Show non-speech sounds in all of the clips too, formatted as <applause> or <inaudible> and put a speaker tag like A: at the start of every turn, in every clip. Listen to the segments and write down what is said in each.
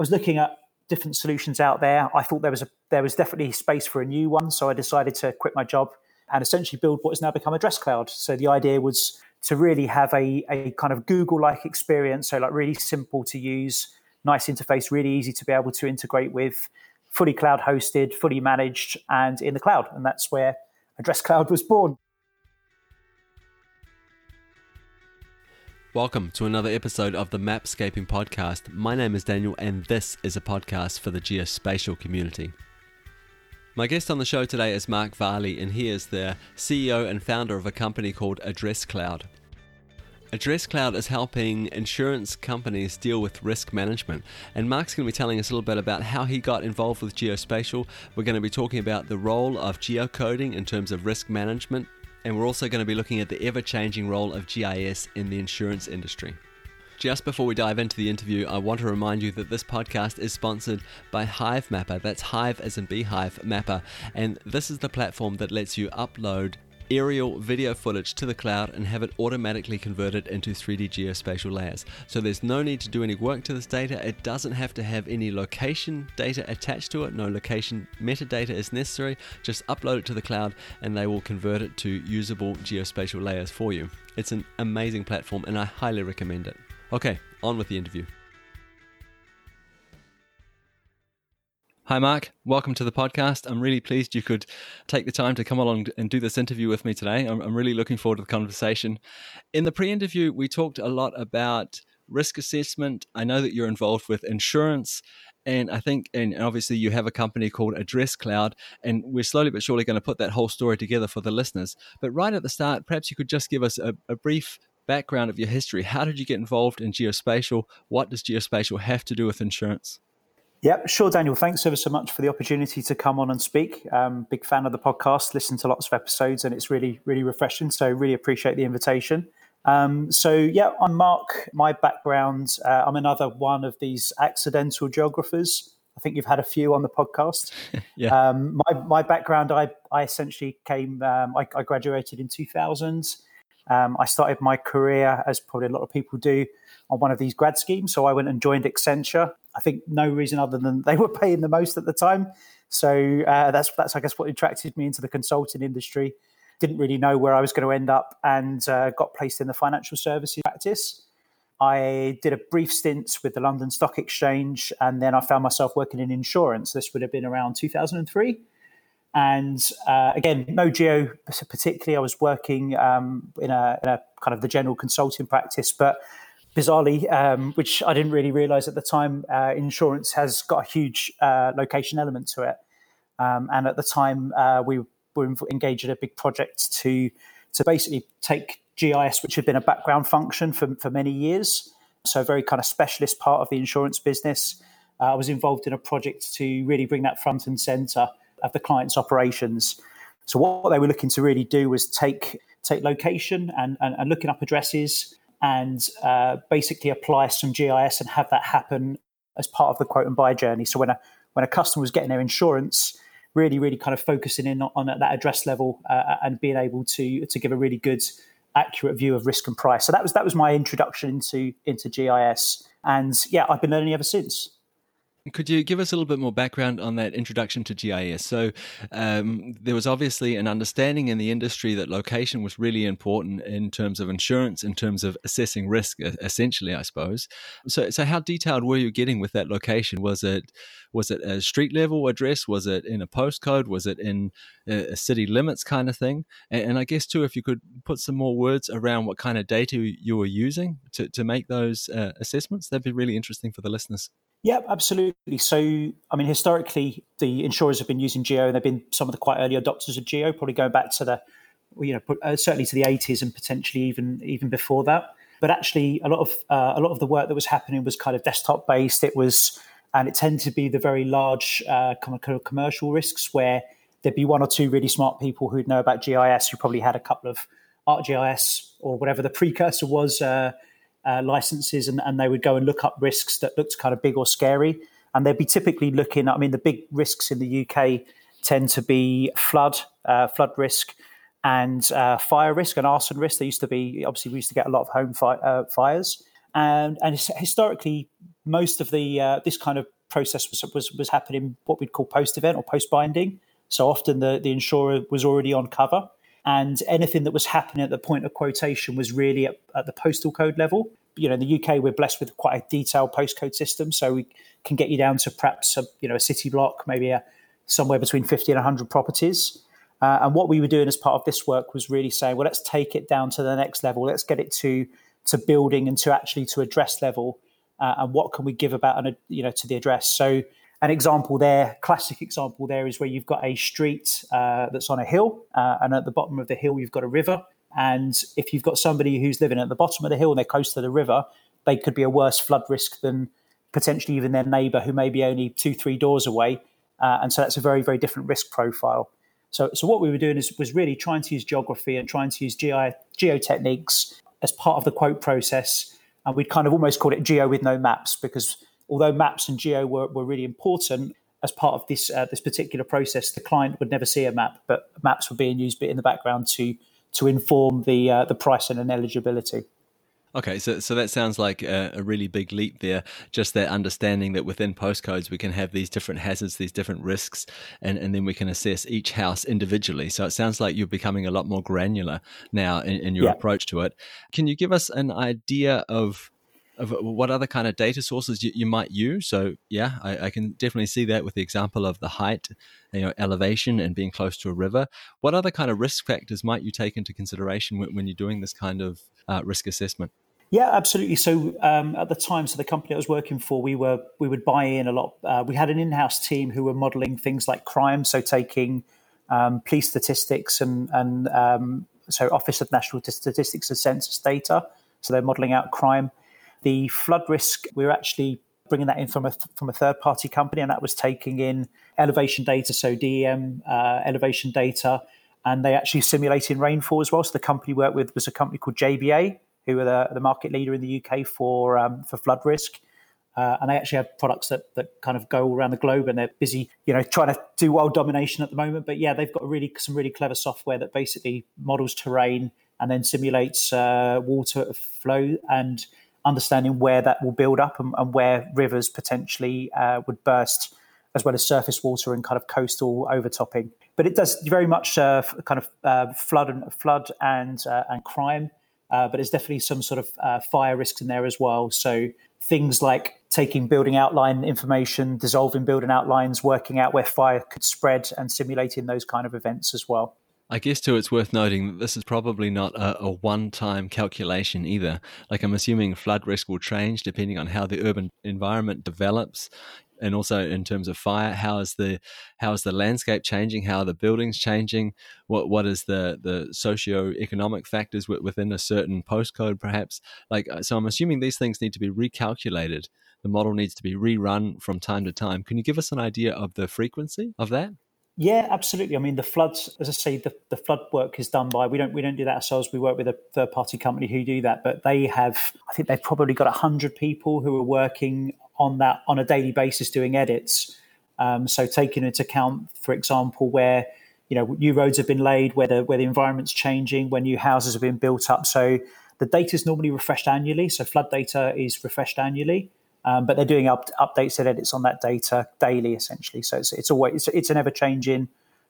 A: I was looking at different solutions out there. I thought there was a there was definitely space for a new one, so I decided to quit my job and essentially build what has now become Address Cloud. So the idea was to really have a, a kind of Google like experience, so like really simple to use, nice interface, really easy to be able to integrate with, fully cloud hosted, fully managed, and in the cloud. And that's where Address Cloud was born.
B: Welcome to another episode of the Mapscaping Podcast. My name is Daniel, and this is a podcast for the geospatial community. My guest on the show today is Mark Varley, and he is the CEO and founder of a company called Address Cloud. Address Cloud is helping insurance companies deal with risk management. And Mark's going to be telling us a little bit about how he got involved with geospatial. We're going to be talking about the role of geocoding in terms of risk management and we're also going to be looking at the ever changing role of GIS in the insurance industry. Just before we dive into the interview, I want to remind you that this podcast is sponsored by Hivemapper. That's Hive as in Beehive Mapper. And this is the platform that lets you upload aerial video footage to the cloud and have it automatically converted into 3D geospatial layers. So there's no need to do any work to this data. It doesn't have to have any location data attached to it. No location metadata is necessary. Just upload it to the cloud and they will convert it to usable geospatial layers for you. It's an amazing platform and I highly recommend it. Okay, on with the interview. Hi, Mark. Welcome to the podcast. I'm really pleased you could take the time to come along and do this interview with me today. I'm, I'm really looking forward to the conversation. In the pre interview, we talked a lot about risk assessment. I know that you're involved with insurance. And I think, and obviously, you have a company called Address Cloud, and we're slowly but surely going to put that whole story together for the listeners. But right at the start, perhaps you could just give us a, a brief background of your history. How did you get involved in geospatial? What does geospatial have to do with insurance?
A: Yeah, sure, Daniel. Thanks ever so much for the opportunity to come on and speak. Um, big fan of the podcast, listen to lots of episodes, and it's really, really refreshing. So, really appreciate the invitation. Um, so, yeah, I'm Mark. My background, uh, I'm another one of these accidental geographers. I think you've had a few on the podcast. <laughs> yeah. Um, my, my background, I, I essentially came, um, I, I, graduated in 2000. Um, I started my career, as probably a lot of people do, on one of these grad schemes. So I went and joined Accenture. I think no reason other than they were paying the most at the time. So uh, that's that's I guess what attracted me into the consulting industry. Didn't really know where I was going to end up, and uh, got placed in the financial services practice. I did a brief stint with the London Stock Exchange, and then I found myself working in insurance. This would have been around 2003. And uh, again, no geo particularly. I was working um, in, a, in, a, kind of the general consulting practice, but bizarrely, um, which I didn't really realize at the time, uh, insurance has got a huge uh, location element to it. Um, and at the time, uh, we were engaged in a big project to to basically take GIS, which had been a background function for, for many years, so a very kind of specialist part of the insurance business. Uh, I was involved in a project to really bring that front and center of the client's operations. So what they were looking to really do was take take location and, and, and looking up addresses and uh, basically apply some GIS and have that happen as part of the quote and buy journey. So when a when a customer was getting their insurance, really really kind of focusing in on, that address level uh, and being able to to give a really good accurate view of risk and price. So that was that was my introduction into into GIS, and yeah, I've been learning ever since.
B: Could you give us a little bit more background on that introduction to GIS? So, um, there was obviously an understanding in the industry that location was really important in terms of insurance, in terms of assessing risk, essentially, I suppose. So, so how detailed were you getting with that location? Was it was it a street level address? Was it in a postcode? Was it in a, city limits kind of thing? And, and, I guess too, if you could put some more words around what kind of data you were using to to make those uh, assessments, that'd be really interesting for the listeners.
A: Yeah, absolutely. So, I mean, historically, the insurers have been using Geo, and they've been some of the quite early adopters of Geo, probably going back to the, you know, uh, certainly to the 80s and potentially even even before that. But actually, a lot of uh, a lot of the work that was happening was kind of desktop based. It was, and it tended to be the very large uh, kind of commercial risks where there'd be one or two really smart people who'd know about GIS who probably had a couple of ArcGIS or whatever the precursor was. Uh, uh, licenses and, and they would go and look up risks that looked kind of big or scary. And they'd be typically looking, I mean, the big risks in the UK tend to be flood, uh, flood risk, and uh, fire risk and arson risk. There used to be, obviously, we used to get a lot of home fi- uh, fires. And, and historically, most of the uh, this kind of process was, was was happening what we'd call post event or post binding. So often the the insurer was already on cover, and anything that was happening at the point of quotation was really at, at the postal code level. You know, in the UK, we're blessed with quite a detailed postcode system, so we can get you down to perhaps a, you know a city block, maybe a, somewhere between 50 and 100 properties. Uh, and what we were doing as part of this work was really saying, well, let's take it down to the next level. Let's get it to to building and to actually to address level. Uh, and what can we give about an, you know to the address? So an example there, classic example there is where you've got a street uh, that's on a hill, uh, and at the bottom of the hill you've got a river. And if you've got somebody who's living at the bottom of the hill and they're close to the river, they could be a worse flood risk than potentially even their neighbour who may be only two, three doors away. Uh, and so that's a very, very different risk profile. So, so what we were doing is was really trying to use geography and trying to use GI, geotechniques as part of the quote process. And we'd kind of almost called it geo with no maps because although maps and geo were, were really important as part of this uh, this particular process, the client would never see a map, but maps were being used in the background to to inform the uh, the pricing and eligibility.
B: Okay, so so that sounds like a, a, really big leap there. Just that understanding that within postcodes we can have these different hazards, these different risks, and, and then we can assess each house individually. So it sounds like you're becoming a lot more granular now in, in your yeah. approach to it. Can you give us an idea of of what other kind of data sources you, you might use? So yeah, I, I, can definitely see that with the example of the height, you know, elevation and being close to a river. What other kind of risk factors might you take into consideration when, when you're doing this kind of uh, risk assessment?
A: Yeah, absolutely. So um, at the time, so the company I was working for, we were we would buy in a lot. Uh, we had an in-house team who were modelling things like crime, so taking um, police statistics and and um, so Office of National Statistics and Census data. So they're modelling out crime. The flood risk, we were actually bringing that in from a from a third party company, and that was taking in elevation data, so DEM uh, elevation data, and they actually simulating rainfall as well. So the company we worked with was a company called JBA, who are the, the market leader in the UK for um, for flood risk. Uh, and they actually have products that, that kind of go all around the globe, and they're busy, you know, trying to do world domination at the moment. But yeah, they've got really some really clever software that basically models terrain and then simulates uh, water flow and understanding where that will build up and, and where rivers potentially uh, would burst, as well as surface water and kind of coastal overtopping. But it does very much uh, kind of uh, flood and flood and uh, and crime. Uh, but there's definitely some sort of fire risks in there as well. So things like taking building outline information, dissolving building outlines, working out where fire could spread, and simulating those kind of events as well.
B: I guess too, it's worth noting that this is probably not a, a one-time calculation either. Like I'm assuming flood risk will change depending on how the urban environment develops, and also in terms of fire. How is the how is the landscape changing? How are the buildings changing? What what is the the socio-economic factors within a certain postcode, perhaps? Like uh, so, I'm assuming these things need to be recalculated. The model needs to be rerun from time to time. Can you give us an idea of the frequency of that?
A: Yeah, absolutely. I mean, the floods, as I say, the, the flood work is done by we don't we don't do that ourselves. We work with a third party company who do that, but they have I think they've probably got hundred people who are working on that on a daily basis doing edits. Um, so taking into account, for example, where you know new roads have been laid, where the where the environment's changing, where new houses have been built up. So the data is normally refreshed annually. So flood data is refreshed annually. Um, but they're doing up, updates and edits on that data daily, essentially. So it's, it's always it's, it's an ever changing,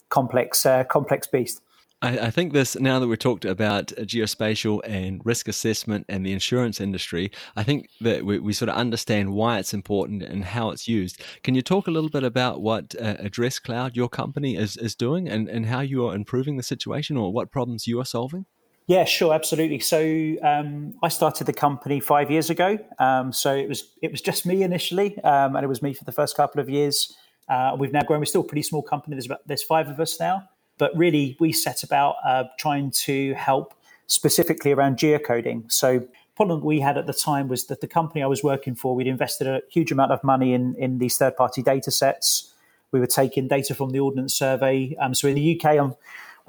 A: complex uh, complex beast.
B: I, I, think this now that we've talked about geospatial and risk assessment and the insurance industry, I think that we, we sort of understand why it's important and how it's used. Can you talk a little bit about what uh, Address Cloud, your company, is, is doing and, and how you are improving the situation or what problems you are solving?
A: Yeah, sure, absolutely. So um, I started the company five years ago. Um, so it was it was just me initially, um, and it was me for the first couple of years. Uh, we've now grown. We're still a pretty small company. There's about there's five of us now, but really we set about uh, trying to help specifically around geocoding. So problem we had at the time was that the company I was working for, we'd invested a huge amount of money in in these third party data sets. We were taking data from the Ordnance Survey. Um, so in the UK, I'm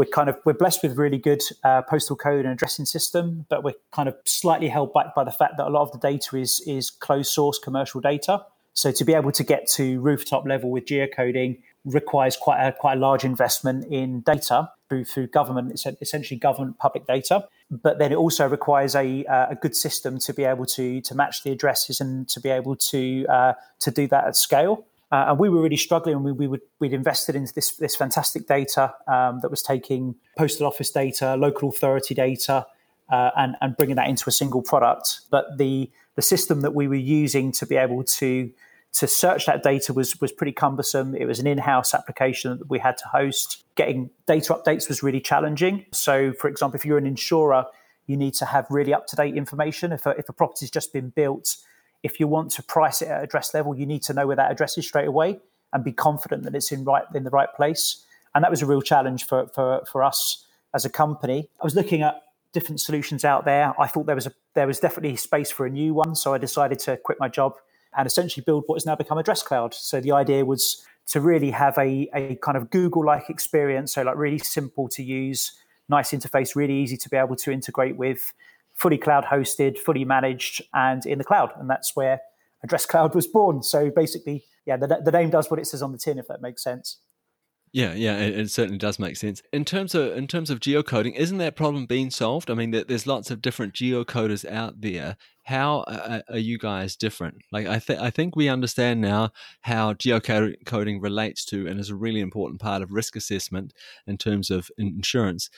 A: we're kind of we're blessed with really good uh, postal code and addressing system, but we're kind of slightly held back by the fact that a lot of the data is is closed source commercial data. So to be able to get to rooftop level with geocoding requires quite a quite a large investment in data through through government, essentially government public data. But then it also requires a a good system to be able to to match the addresses and to be able to uh, to do that at scale. Uh, and we were really struggling. We, we would, we'd invested into this, this fantastic data um, that was taking postal office data, local authority data, uh, and, and bringing that into a single product. But the, the system that we were using to be able to to search that data was was pretty cumbersome. It was an in-house application that we had to host. Getting data updates was really challenging. So, for example, if you're an insurer, you need to have really up-to-date information. If a, if a property's just been built, if you want to price it at address level, you need to know where that address is straight away and be confident that it's in right in the right place. And that was a real challenge for for, for us as a company. I was looking at different solutions out there. I thought there was a there was definitely space for a new one, so I decided to quit my job and essentially build what has now become Address Cloud. So the idea was to really have a, a kind of Google like experience. So, like, really simple to use, nice interface, really easy to be able to integrate with, fully cloud hosted, fully managed, and in the cloud. And that's where Address Cloud was born. So, basically, yeah, the, the name does what it says on the tin, if that makes sense.
B: Yeah, yeah, it, it, certainly does make sense. In terms of in terms of geocoding, isn't that problem being solved? I mean, there's lots of different geocoders out there. How uh, are you guys different? Like, I think I think we understand now how geocoding relates to and is a really important part of risk assessment in terms of insurance.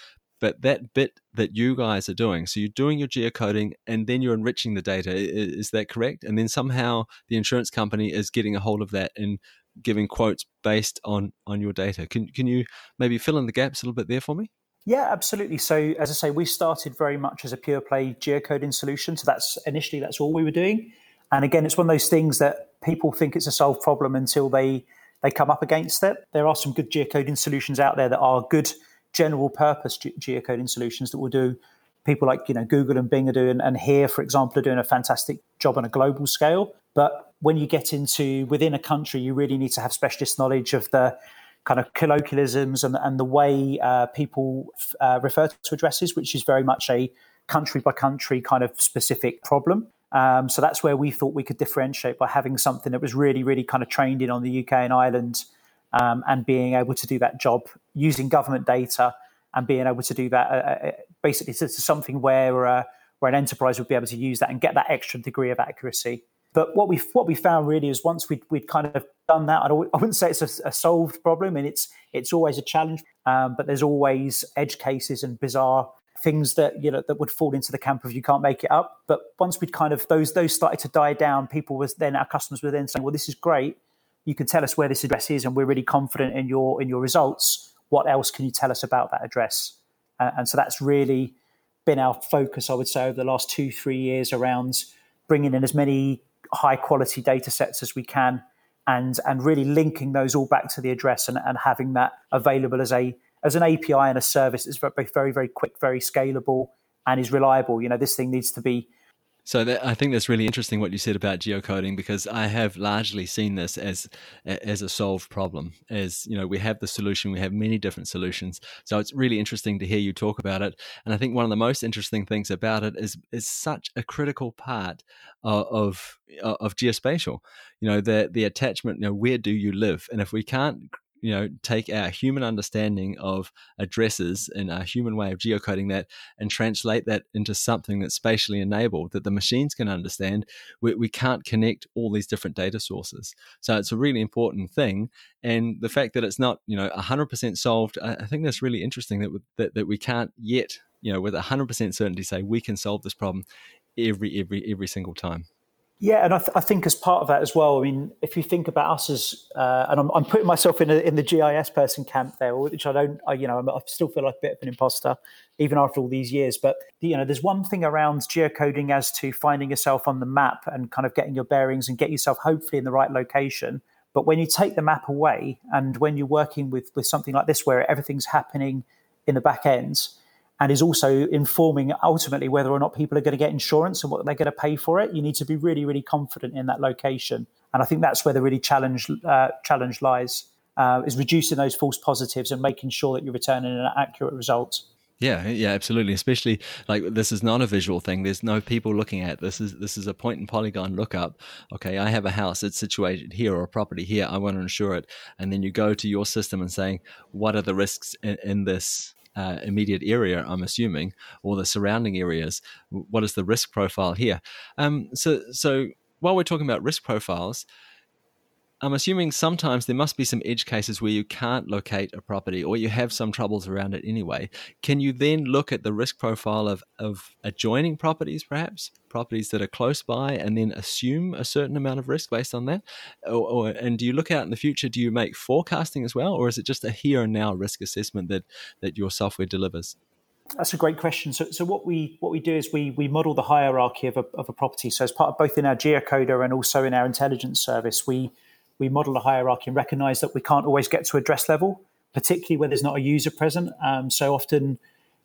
B: But that bit that you guys are doing, so you're doing your geocoding and then you're enriching the data. Is, that correct? And then somehow the insurance company is getting a hold of that and giving quotes based on on your data. Can can you maybe fill in the gaps a little bit there for me?
A: Yeah, absolutely. So as I say, we started very much as a pure play geocoding solution. So that's initially that's all we were doing. And again, it's one of those things that people think it's a solved problem until they they come up against it. There are some good geocoding solutions out there that are good general purpose ge- geocoding solutions that will do. People like you know Google and Bing are doing, and HERE, for example, are doing a fantastic job on a global scale. But when you get into within a country, you really need to have specialist knowledge of the kind of colloquialisms and, and the way uh, people uh, refer to addresses, which is very much a country by country kind of specific problem. Um, so that's where we thought we could differentiate by having something that was really, really kind of trained in on the UK and Ireland um, and being able to do that job using government data and being able to do that uh, uh basically to, something where, uh, where an enterprise would be able to use that and get that extra degree of accuracy. But what we what we found really is once we'd, we'd kind of done that, I, wouldn't say it's a, a, solved problem, and it's it's always a challenge. Um, but there's always edge cases and bizarre things that you know that would fall into the camp of you can't make it up. But once we'd kind of those those started to die down, people was then our customers were then saying, well, this is great. You can tell us where this address is, and we're really confident in your in your results. What else can you tell us about that address? Uh, and so that's really been our focus, I would say, over the last two three years around bringing in as many high quality data sets as we can and and really linking those all back to the address and, and having that available as a as an API and a service that's very very very quick, very scalable, and is reliable. You know, this thing needs to be
B: so that, I think that's really interesting what you said about geocoding because I have largely seen this as as a solved problem. As you know, we have the solution, we have many different solutions. So it's really interesting to hear you talk about it. And I think one of the most interesting things about it is is such a critical part uh, of of, of geospatial. You know, the the attachment. You know, where do you live? And if we can't you know take our human understanding of addresses and our human way of geocoding that and translate that into something that's spatially enabled that the machines can understand we, we can't connect all these different data sources. So it's a really important thing. And the fact that it's not you know 100% solved i, I think that's really interesting that, that that we can't yet you know with 100% certainty say we can solve this problem every every every single time
A: yeah, and I, th- I, think as part of that as well, I mean, if you think about us as, uh, and I'm, I'm, putting myself in, a, in the GIS person camp there, which I don't, I, you know, I still feel like a bit of an imposter, even after all these years. But you know, there's one thing around geocoding as to finding yourself on the map and kind of getting your bearings and get yourself hopefully in the right location. But when you take the map away, and when you're working with with something like this, where everything's happening in the back end, and is also informing ultimately whether or not people are going to get insurance and what they're going to pay for it. You need to be really, really confident in that location, and I think that's where the really challenge uh, challenge lies. Uh, is reducing those false positives and making sure that you're returning an accurate result.
B: Yeah, yeah, absolutely. Especially like this is not a visual thing. There's no people looking at this. Is this is a point and polygon lookup? Okay, I have a house. It's situated here or a property here. I want to insure it, and then you go to your system and saying, what are the risks in, in this uh, immediate area? I'm assuming, or the surrounding areas. What is the risk profile here? Um, so, so while we're talking about risk profiles, I'm assuming sometimes there must be some edge cases where you can't locate a property or you have some troubles around it anyway. Can you then look at the risk profile of, of adjoining properties, perhaps properties that are close by, and then assume a certain amount of risk based on that? Or, or, and do you look out in the future? Do you make forecasting as well, or is it just a here and now risk assessment that that your software delivers?
A: That's a great question. So, so what we what we do is we we model the hierarchy of a, of a property. So, as part of both in our geocoder and also in our intelligence service, we we model a hierarchy and recognize that we can't always get to address level, particularly where there's not a user present. Um, so often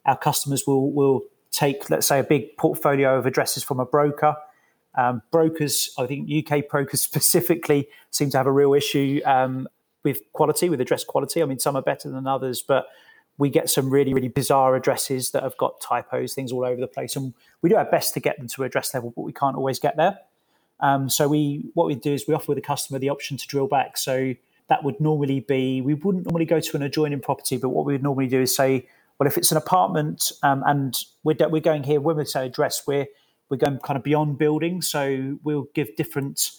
A: our customers will, will take, let's say, a big portfolio of addresses from a broker. Um, brokers, I think UK <laughs> brokers specifically, seem to have a real issue um, with quality, with address quality. I mean, some are better than others, but we get some really, really bizarre addresses that have got typos, things all over the place. And we do our best to get them to address level, but we can't always get there. Um, so we what we do is we offer the customer the option to drill back. So that would normally be we wouldn't normally go to an adjoining property, but what we would normally do is say, well, if it's an apartment um, and we're we're going here when we say address, we're we're going kind of beyond building. So we'll give different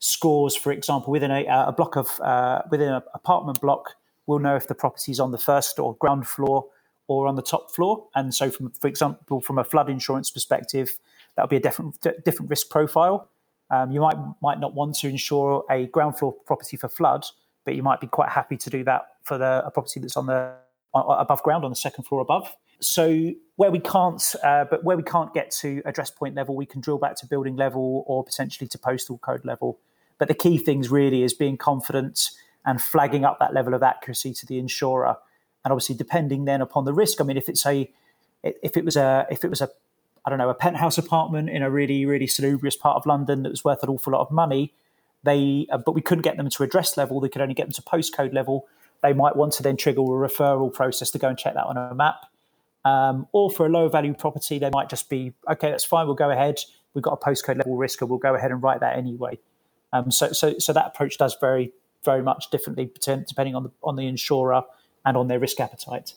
A: scores. For example, within a, a block of uh, within an apartment block, we'll know if the property is on the first or ground floor or on the top floor. And so, from for example, from a flood insurance perspective, that would be a different different risk profile. Um, you might might not want to insure a ground floor property for flood, but you might be quite happy to do that for the, a property that's on the above ground on the second floor above. So where we can't, uh, but where we can't get to address point level, we can drill back to building level or potentially to postal code level. But the key things really is being confident and flagging up that level of accuracy to the insurer, and obviously depending then upon the risk. I mean, if it's a if it was a if it was a I don't know, a penthouse apartment in a really, really salubrious part of London that was worth an awful lot of money. They, uh, but we couldn't get them to address level. They could only get them to postcode level. They might want to then trigger a referral process to go and check that on a map. Um, or for a lower value property, they might just be okay. That's fine. We'll go ahead. We've got a postcode level risk, and we'll go ahead and write that anyway. Um, so, so, so that approach does very, very much differently depending on the on the insurer and on their risk appetite.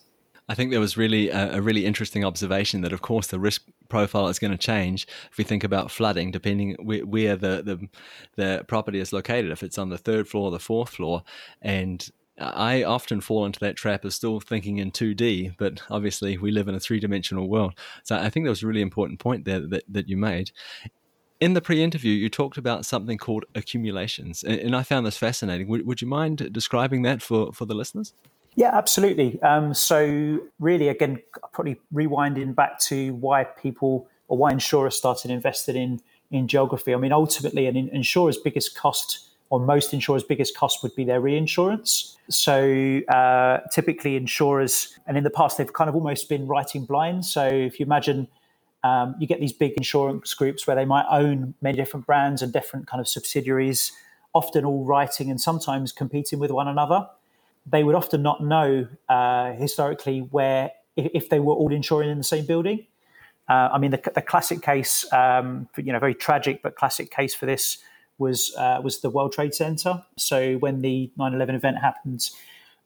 B: I think there was really a, a, really interesting observation that, of course, the risk profile is going to change if we think about flooding, depending where, the, the the property is located. If it's on the third floor or the fourth floor, and I often fall into that trap of still thinking in 2D, but obviously we live in a three dimensional world. So I think that was a really important point there that, that you made. In the pre interview, you talked about something called accumulations, and, and I found this fascinating. Would, would you mind describing that for, for the listeners?
A: Yeah, absolutely. Um, so, really, again, probably rewinding back to why people or why insurers started investing in in geography. I mean, ultimately, an insurer's biggest cost, or most insurers' biggest cost, would be their reinsurance. So, uh, typically, insurers, and in the past, they've kind of almost been writing blind. So, if you imagine. Um, you get these big insurance groups where they might own many different brands and different kind of subsidiaries, often all writing and sometimes competing with one another they would often not know uh, historically where if, they were all insuring in the same building. Uh, I mean, the, the classic case, um, you know, very tragic but classic case for this was uh, was the World Trade Center. So when the 9/11 event happened,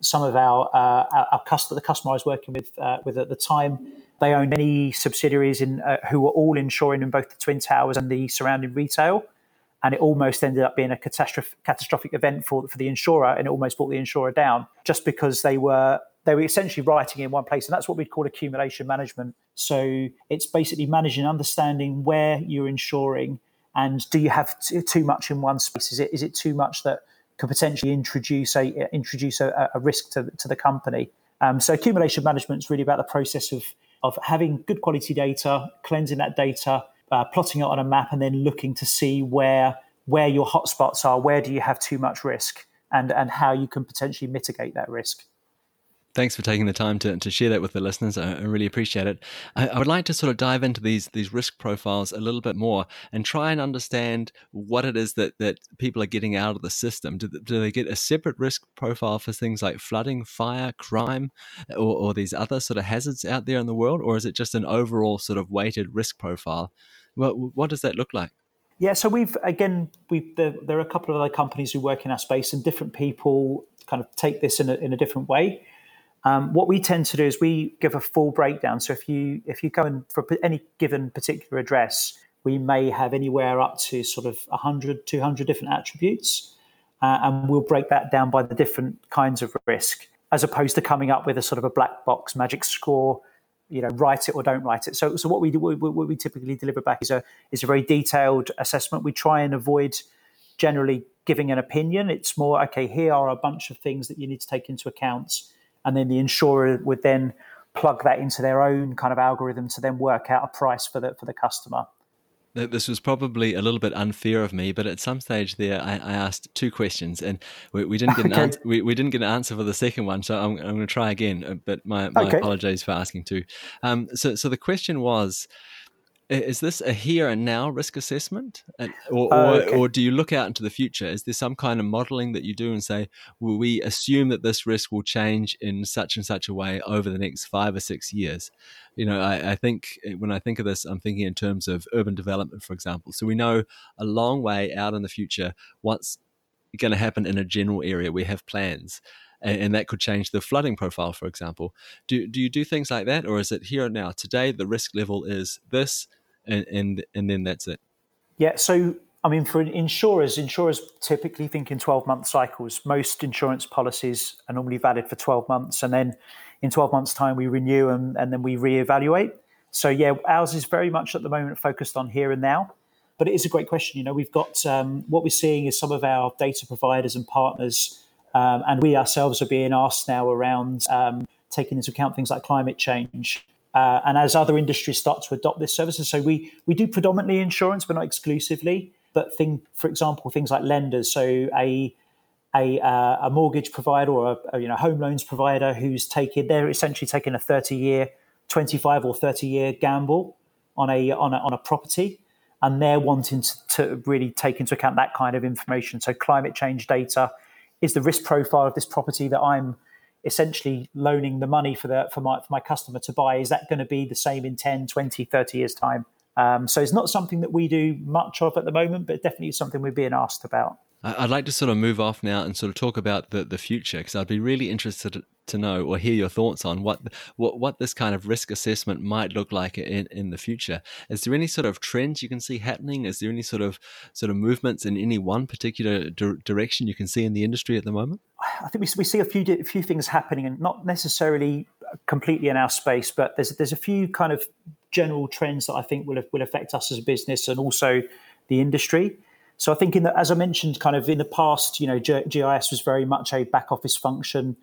A: some of our uh, our, our customer, the customer I was working with uh, with at the time, they owned many subsidiaries in uh, who were all insuring in both the twin towers and the surrounding retail and it almost ended up being a catastrophic, catastrophic event for, for the insurer, and it almost brought the insurer down just because they were they were essentially writing in one place, and that's what we'd call accumulation management. So it's basically managing, understanding where you're insuring, and do you have t- too much in one space? Is it is it too much that could potentially introduce a introduce a, a risk to, to the company? Um, so accumulation management is really about the process of of having good quality data, cleansing that data, uh, plotting it on a map and then looking to see where where your hotspots are, where do you have too much risk, and and how you can potentially mitigate that risk.
B: thanks for taking the time to, to share that with the listeners. I, I really appreciate it. I, I, would like to sort of dive into these these risk profiles a little bit more and try and understand what it is that, that people are getting out of the system. Do, do they get a separate risk profile for things like flooding, fire, crime, or, or these other sort of hazards out there in the world, or is it just an overall sort of weighted risk profile? What, what does that look like?
A: Yeah, so we've again we there, there, are a couple of other companies who work in our space, and different people kind of take this in a, in a different way. Um, what we tend to do is we give a full breakdown. So if you if you go in for any given particular address, we may have anywhere up to sort of 100, 200 different attributes, uh, and we'll break that down by the different kinds of risk, as opposed to coming up with a sort of a black box magic score. You know, write it or don't write it. So, so what we do, what we typically deliver back is a is a very detailed assessment. We try and avoid generally giving an opinion. It's more okay. Here are a bunch of things that you need to take into account and then the insurer would then plug that into their own kind of algorithm to then work out a price for the for the customer.
B: This was probably a little bit unfair of me, but at some stage there, I, I asked two questions, and we, we didn't get an okay. answer. We, we, didn't get an answer for the second one, so I'm, I'm going to try again. Uh, but my, my okay. apologies for asking two. Um, so, so the question was, is this a here and now risk assessment, or, or, okay. or, do you look out into the future? Is there some kind of modeling that you do and say, "Will we assume that this risk will change in such and such a way over the next five or six years?" You know, I, I think eh, when I think of this, I'm thinking in terms of urban development, for example. So we know a long way out in the future what's going to happen in a general area. We have plans and, and, that could change the flooding profile, for example. Do do you do things like that, or is it here and now? Today, the risk level is this and and, and then that's it.
A: Yeah. So I mean, for insurers, insurers typically think in 12 month cycles. Most insurance policies are normally valid for 12 months. And then in 12 months' time, we renew and, and then we reevaluate. So, yeah, ours is very much at the moment focused on here and now. But it is a great question. You know, we've got um, what we're seeing is some of our data providers and partners, um, and we ourselves are being asked now around um, taking into account things like climate change uh, and as other industries start to adopt this services, so we we do predominantly insurance, but not exclusively. But thing, for example, things like lenders. So a a, uh, a mortgage provider or a, a, you know home loans provider who's taking they're essentially taking a 30 year 25 or 30 year gamble on a on a, on a property and they're wanting to, to, really take into account that kind of information so climate change data is the risk profile of this property that i'm essentially loaning the money for the for my for my customer to buy is that going to be the same in 10 20 30 years time? Um, so it's not something that we do much of at the moment but definitely something we're being asked about.
B: I'd like to sort of move off now and sort of talk about the, the future because I'd be really interested to know or hear your thoughts on what what what this kind of risk assessment might look like in, in the future. Is there any sort of trends you can see happening? Is there any sort of sort of movements in any one particular di- direction you can see in the industry at the moment?
A: I think we, we see a few a few things happening, and not necessarily completely in our space, but there's there's a few kind of general trends that I think will will affect us as a business and also the industry. So I think, in the, as I mentioned, kind of in the past, you know, GIS was very much a back office function.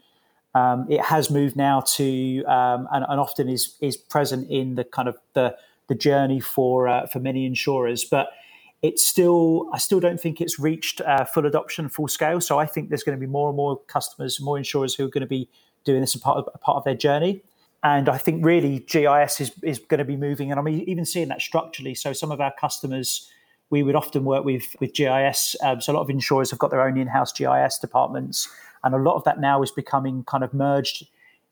A: Um, it has moved now to um, and, and, often is is present in the kind of the the journey for uh, for many insurers, but it's still I still don't think it's reached uh, full adoption, full scale. So I think there's going to be more and more customers, more insurers who are going to be doing this as part of, a part of their journey. And I think really GIS is, is going to be moving, and I'm even seeing that structurally. So some of our customers we would often work with with GIS. Um, so a lot of insurers have got their own in-house GIS departments, and a lot of that now is becoming kind of merged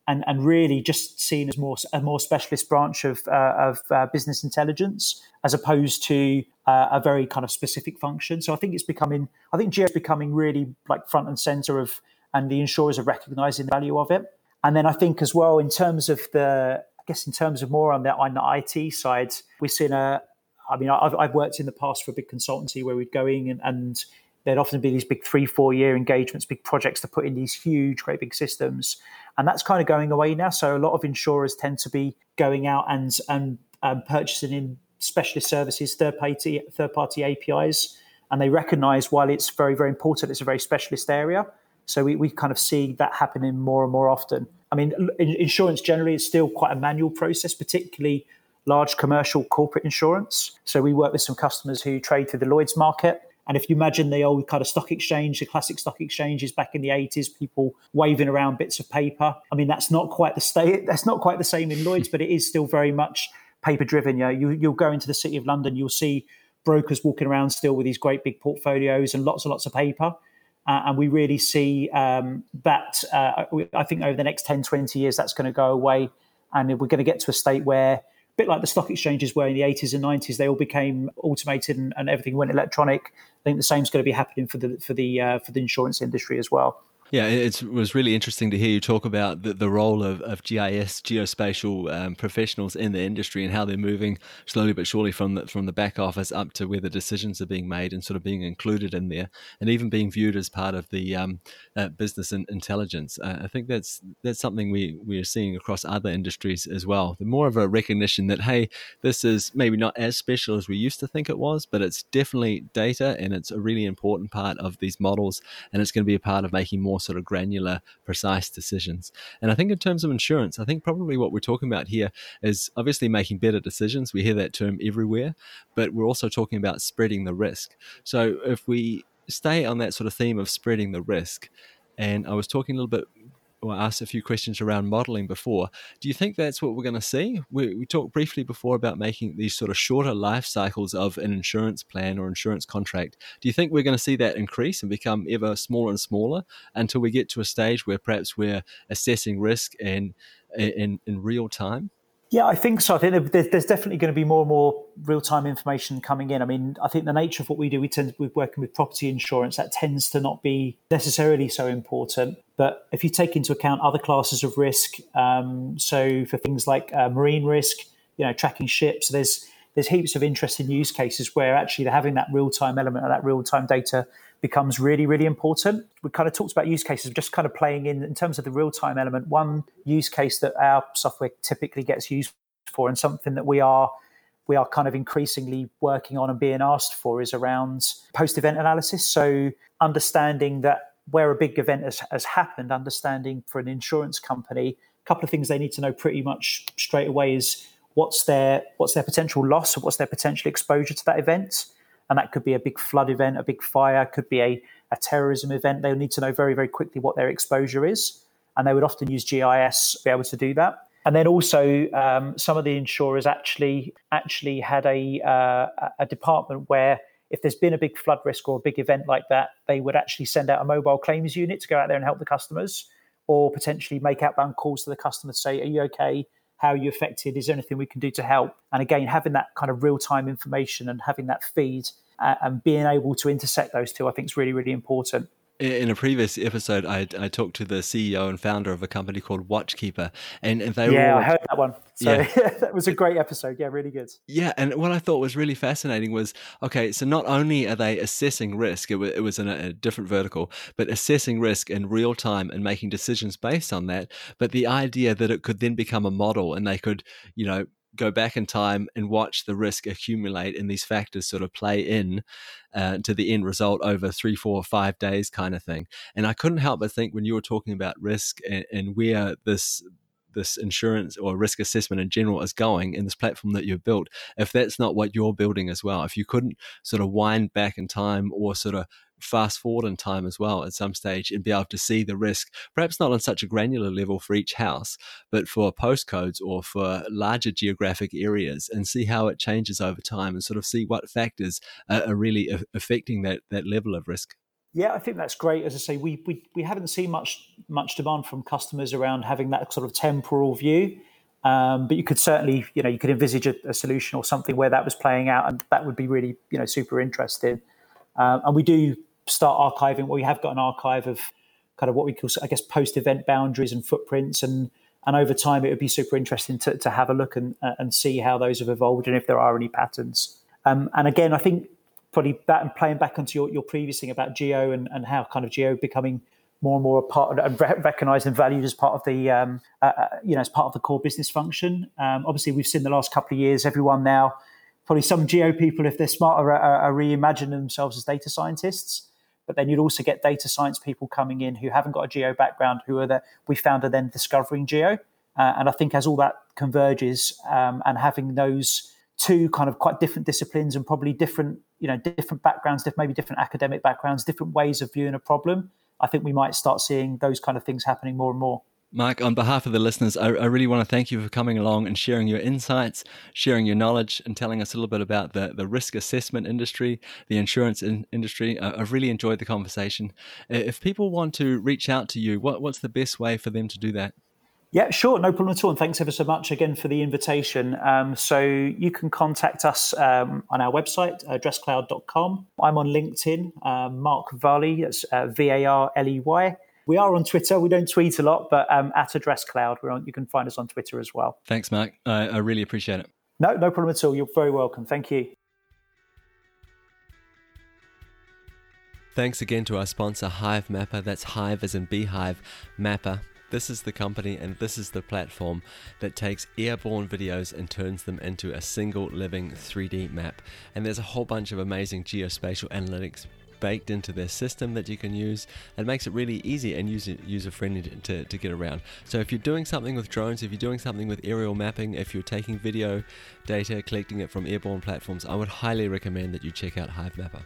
A: and, and really just seen as more a more specialist branch of uh, of uh, business intelligence as opposed to uh, a very kind of specific function. So I think it's becoming I think GIS is becoming really like front and center of, and the insurers are recognizing the value of it. And then I think as well in terms of the I guess in terms of more on the on the IT side, we're seeing a I mean, I've, I've worked in the past for a big consultancy where we'd go in and, and there'd often be these big three, four year engagements, big projects to put in these huge, great big systems. And that's kind of going away now. So a lot of insurers tend to be going out and, and um, purchasing in specialist services, third party, third party APIs. And they recognize while it's very, very important, it's a very specialist area. So we, we kind of see that happening more and more often. I mean, insurance generally is still quite a manual process, particularly large commercial corporate insurance. So we work with some customers who trade through the Lloyd's market. And if you imagine the old kind of stock exchange, the classic stock exchanges back in the 80s, people waving around bits of paper. I mean, that's not quite the state. That's not quite the same in Lloyd's, but it is still very much paper driven. Yeah, you, you'll go into the city of London, you'll see brokers walking around still with these great big portfolios and lots and lots of paper. Uh, and we really see um, that, uh, I think over the next 10, 20 years, that's going to go away. And we're going to get to a state where a bit like the stock exchanges were in the 80s and 90s, they all became automated and, and everything went electronic. I think the same is going to be happening for the for the uh, for the insurance industry as well.
B: Yeah, it was really interesting to hear you talk about the, the role of, of GIS, geospatial um, professionals in the industry, and how they're moving slowly but surely from the, from the back office up to where the decisions are being made and sort of being included in there, and even being viewed as part of the um, uh, business intelligence. Uh, I think that's that's something we we are seeing across other industries as well. The more of a recognition that hey, this is maybe not as special as we used to think it was, but it's definitely data, and it's a really important part of these models, and it's going to be a part of making more sort of granular, precise decisions. And I think in terms of insurance, I think probably what we're talking about here is obviously making better decisions. We hear that term everywhere, but we're also talking about spreading the risk. So if we stay on that sort of theme of spreading the risk, and I was talking a little bit or asked a few questions around modeling before. Do you think that's what we're going to see? We, we, talked briefly before about making these sort of shorter life cycles of an insurance plan or insurance contract. Do you think we're going to see that increase and become ever smaller and smaller until we get to a stage where perhaps we're assessing risk in, in, in real time?
A: Yeah, I think so. I think there's definitely going to be more and more real time information coming in. I mean, I think the nature of what we do, we tend to, we're working with property insurance, that tends to not be necessarily so important. But if you take into account other classes of risk, um, so for things like uh, marine risk, you know, tracking ships, there's there's heaps of interesting use cases where actually having that real time element of that real time data becomes really, really important. We kind of talked about use cases, just kind of playing in in terms of the real time element. One use case that our software typically gets used for, and something that we are we are kind of increasingly working on and being asked for is around post event analysis. So understanding that where a big event has, has happened, understanding for an insurance company, a couple of things they need to know pretty much straight away is what's their what's their potential loss or what's their potential exposure to that event and that could be a big flood event, a big fire, could be a, a terrorism event. They'll need to know very, very quickly what their exposure is, and they would often use GIS to be able to do that. And then also, um, some of the insurers actually actually had a uh, a department where if there's been a big flood risk or a big event like that, they would actually send out a mobile claims unit to go out there and help the customers, or potentially make outbound calls to the customer to say, "Are you okay? How are you affected? Is there anything we can do to help? And again, having that kind of real time information and having that feed uh, and being able to intersect those two, I think is really, really important.
B: In a previous episode, I, I talked to the CEO and founder of a company called Watchkeeper, and, and they
A: yeah,
B: were.
A: I heard that one. So yeah. <laughs> that was a great episode. Yeah, really good.
B: Yeah, and what I thought was really fascinating was okay, so not only are they assessing risk, it was, it was in a, a different vertical, but assessing risk in real time and making decisions based on that. But the idea that it could then become a model and they could, you know, go back in time and watch the risk accumulate and these factors sort of play in uh, to the end result over three, four, five days kind of thing. And I couldn't help but think when you were talking about risk and, and where this this insurance or risk assessment in general is going in this platform that you've built, if that's not what you're building as well, if you couldn't sort of wind back in time or sort of fast forward in time as well at some stage and be able to see the risk, perhaps not on such a granular level for each house, but for postcodes or for larger geographic areas and see how it changes over time and sort of see what factors are, really affecting that, that level of risk.
A: Yeah, I think that's great. As I say, we, we, we haven't seen much much demand from customers around having that sort of temporal view. Um, but you could certainly, you know, you could envisage a, a, solution or something where that was playing out, and that would be really, you know, super interesting. Um, and we do start archiving. Well, we have got an archive of kind of what we call, I guess, post-event boundaries and footprints, and and over time, it would be super interesting to, to have a look and and see how those have evolved and if there are any patterns. Um, and again, I think probably that and playing back onto your, your previous thing about geo and, and how kind of geo becoming more and more a part of, and recognized and valued as part of the um, uh, uh, you know as part of the core business function. Um, obviously, we've seen the last couple of years everyone now probably some geo people if they're smarter are, are reimagining themselves as data scientists but then you'd also get data science people coming in who haven't got a geo background, who are the we found are then discovering geo. Uh, and I think as all that converges um, and having those two kind of quite different disciplines and probably different you know different backgrounds, maybe different academic backgrounds, different ways of viewing a problem, I think we might start seeing those kind of things happening more and more.
B: Mark, on behalf of the listeners, I, I, really want to thank you for coming along and sharing your insights, sharing your knowledge, and telling us a little bit about the, the risk assessment industry, the insurance in, industry. I, have really enjoyed the conversation. If people want to reach out to you, what, what's the best way for them to do that?
A: Yeah, sure, no problem at all. And thanks ever so much again for the invitation. Um, so you can contact us um, on our website, addresscloud.com. I'm on LinkedIn, um, Mark Varley, that's uh, V A R L E Y. We are on Twitter. We don't tweet a lot, but um, at Address Cloud, we're on, you can find us on Twitter as well.
B: Thanks, Mark. I, I really appreciate it.
A: No, no problem at all. You're very welcome. Thank you.
B: Thanks again to our sponsor, Hive Mapper. That's Hive as in Beehive Mapper. This is the company and this is the platform that takes airborne videos and turns them into a single living 3D map. And there's a whole bunch of amazing geospatial analytics baked into their system that you can use. It makes it really easy and user user friendly to, to get around. So if you're doing something with drones, if you're doing something with aerial mapping, if you're taking video data, collecting it from airborne platforms, I would highly recommend that you check out HiveMapper.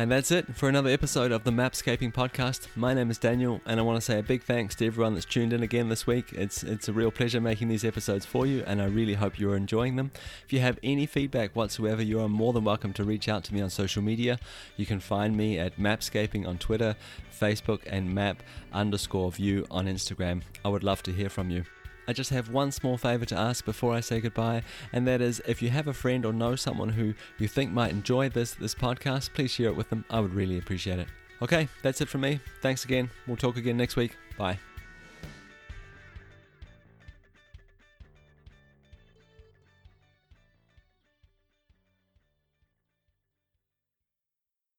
B: And that's it for another episode of the Mapscaping podcast. My name is Daniel, and I want to say a big thanks to everyone that's tuned in again this week. It's it's a real pleasure making these episodes for you, and I really hope you're enjoying them. If you have any feedback whatsoever, you are more than welcome to reach out to me on social media. You can find me at Mapscaping on Twitter, Facebook, and Map underscore View on Instagram. I would love to hear from you. I just have one small favor to ask before I say goodbye, and that is if you have a friend or know someone who you think might enjoy this this podcast, please share it with them. I would really appreciate it. Okay, that's it from me. Thanks again. We'll talk again next week. Bye.